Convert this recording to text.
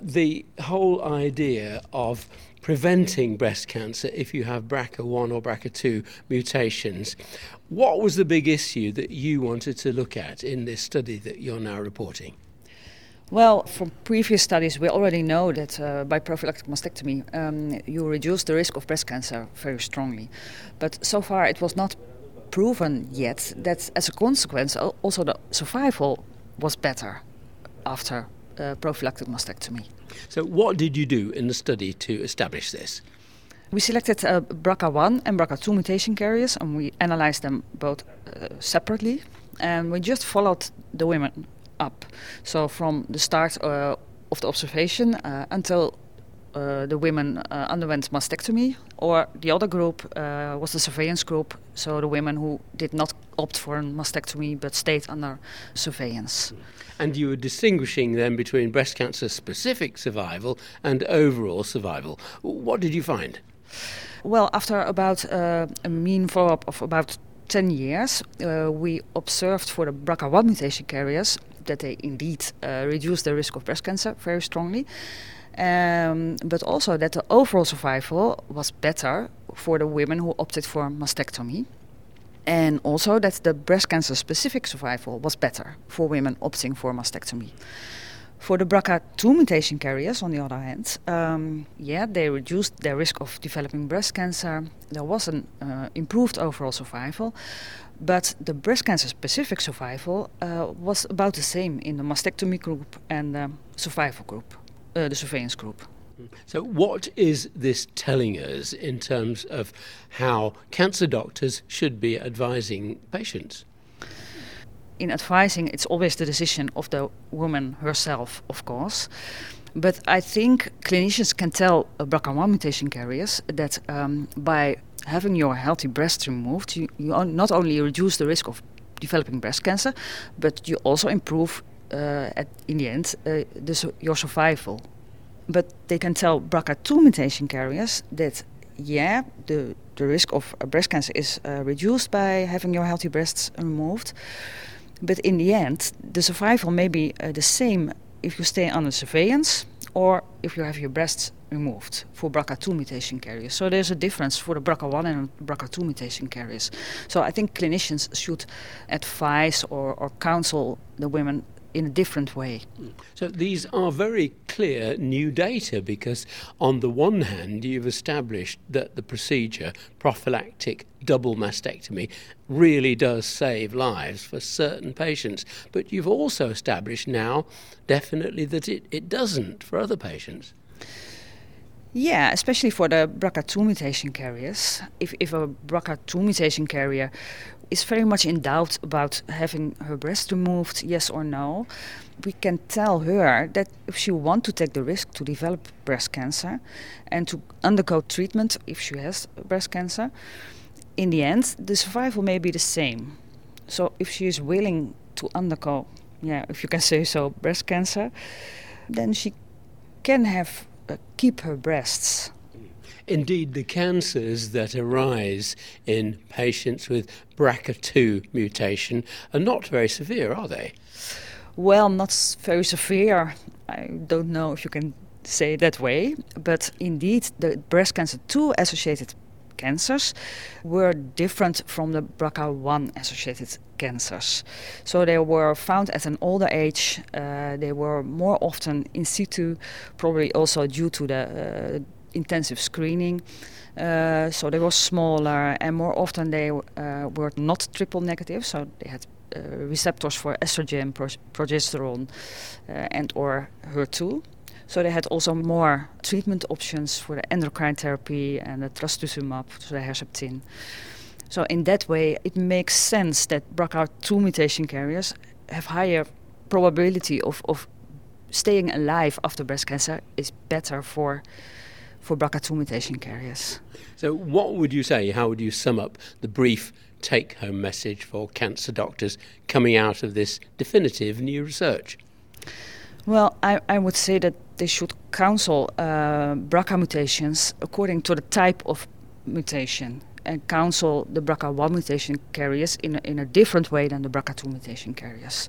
The whole idea of preventing breast cancer if you have BRCA1 or BRCA2 mutations. What was the big issue that you wanted to look at in this study that you're now reporting? Well, from previous studies, we already know that uh, by prophylactic mastectomy, um, you reduce the risk of breast cancer very strongly. But so far, it was not proven yet that as a consequence, also the survival was better after uh, prophylactic mastectomy. So, what did you do in the study to establish this? We selected uh, BRCA1 and BRCA2 mutation carriers and we analyzed them both uh, separately. And we just followed the women up. So from the start uh, of the observation uh, until uh, the women uh, underwent mastectomy, or the other group uh, was the surveillance group, so the women who did not opt for a mastectomy but stayed under surveillance. And you were distinguishing then between breast cancer specific survival and overall survival. What did you find? Well, after about uh, a mean follow up of about 10 years, uh, we observed for the BRCA1 mutation carriers that they indeed uh, reduce the risk of breast cancer very strongly. Um, but also that the overall survival was better for the women who opted for mastectomy. And also that the breast cancer specific survival was better for women opting for mastectomy. For the BRCA2 mutation carriers, on the other hand, um, yeah, they reduced their risk of developing breast cancer. There was an uh, improved overall survival, but the breast cancer specific survival uh, was about the same in the mastectomy group and the survival group, uh, the surveillance group. So, what is this telling us in terms of how cancer doctors should be advising patients? In advising, it's always the decision of the woman herself, of course. But I think clinicians can tell BRCA1 mutation carriers that um, by having your healthy breast removed, you, you not only reduce the risk of developing breast cancer, but you also improve, uh, at, in the end, uh, the, your survival. But they can tell BRCA2 mutation carriers that, yeah, the, the risk of breast cancer is uh, reduced by having your healthy breasts removed. But in the end, the survival may be uh, the same if you stay under surveillance or if you have your breasts removed for BRCA2 mutation carriers. So there's a difference for the BRCA1 and BRCA2 mutation carriers. So I think clinicians should advise or, or counsel the women in a different way. So these are very clear new data because, on the one hand, you've established that the procedure, prophylactic double mastectomy, really does save lives for certain patients, but you've also established now definitely that it, it doesn't for other patients. Yeah, especially for the BRCA2 mutation carriers. If, if a BRCA2 mutation carrier is very much in doubt about having her breast removed, yes or no, we can tell her that if she wants to take the risk to develop breast cancer and to undergo treatment if she has breast cancer, in the end, the survival may be the same. So if she is willing to undergo, yeah, if you can say so, breast cancer, then she can have Uh, keep her breasts. Indeed, the cancers that arise in patients with BRCA2 mutation are not very severe, are they? Well, not very severe. I don't know if you can say that way, but indeed, the breast cancer 2 associated cancers were different from the BRCA1 associated cancers. So they were found at an older age, uh, they were more often in situ, probably also due to the uh, intensive screening. Uh, so they were smaller and more often they uh, were not triple negative, so they had uh, receptors for estrogen, pro progesterone, uh, and or HER2. So they had also more treatment options for the endocrine therapy and the trastuzumab, so the Herceptin. So in that way, it makes sense that BRCA2 mutation carriers have higher probability of, of staying alive after breast cancer is better for for BRCA2 mutation carriers. So what would you say, how would you sum up the brief take-home message for cancer doctors coming out of this definitive new research? Well, I, I would say that they should counsel uh, BRCA mutations according to the type of mutation and counsel the BRCA1 mutation carriers in a, in a different way than the BRCA2 mutation carriers.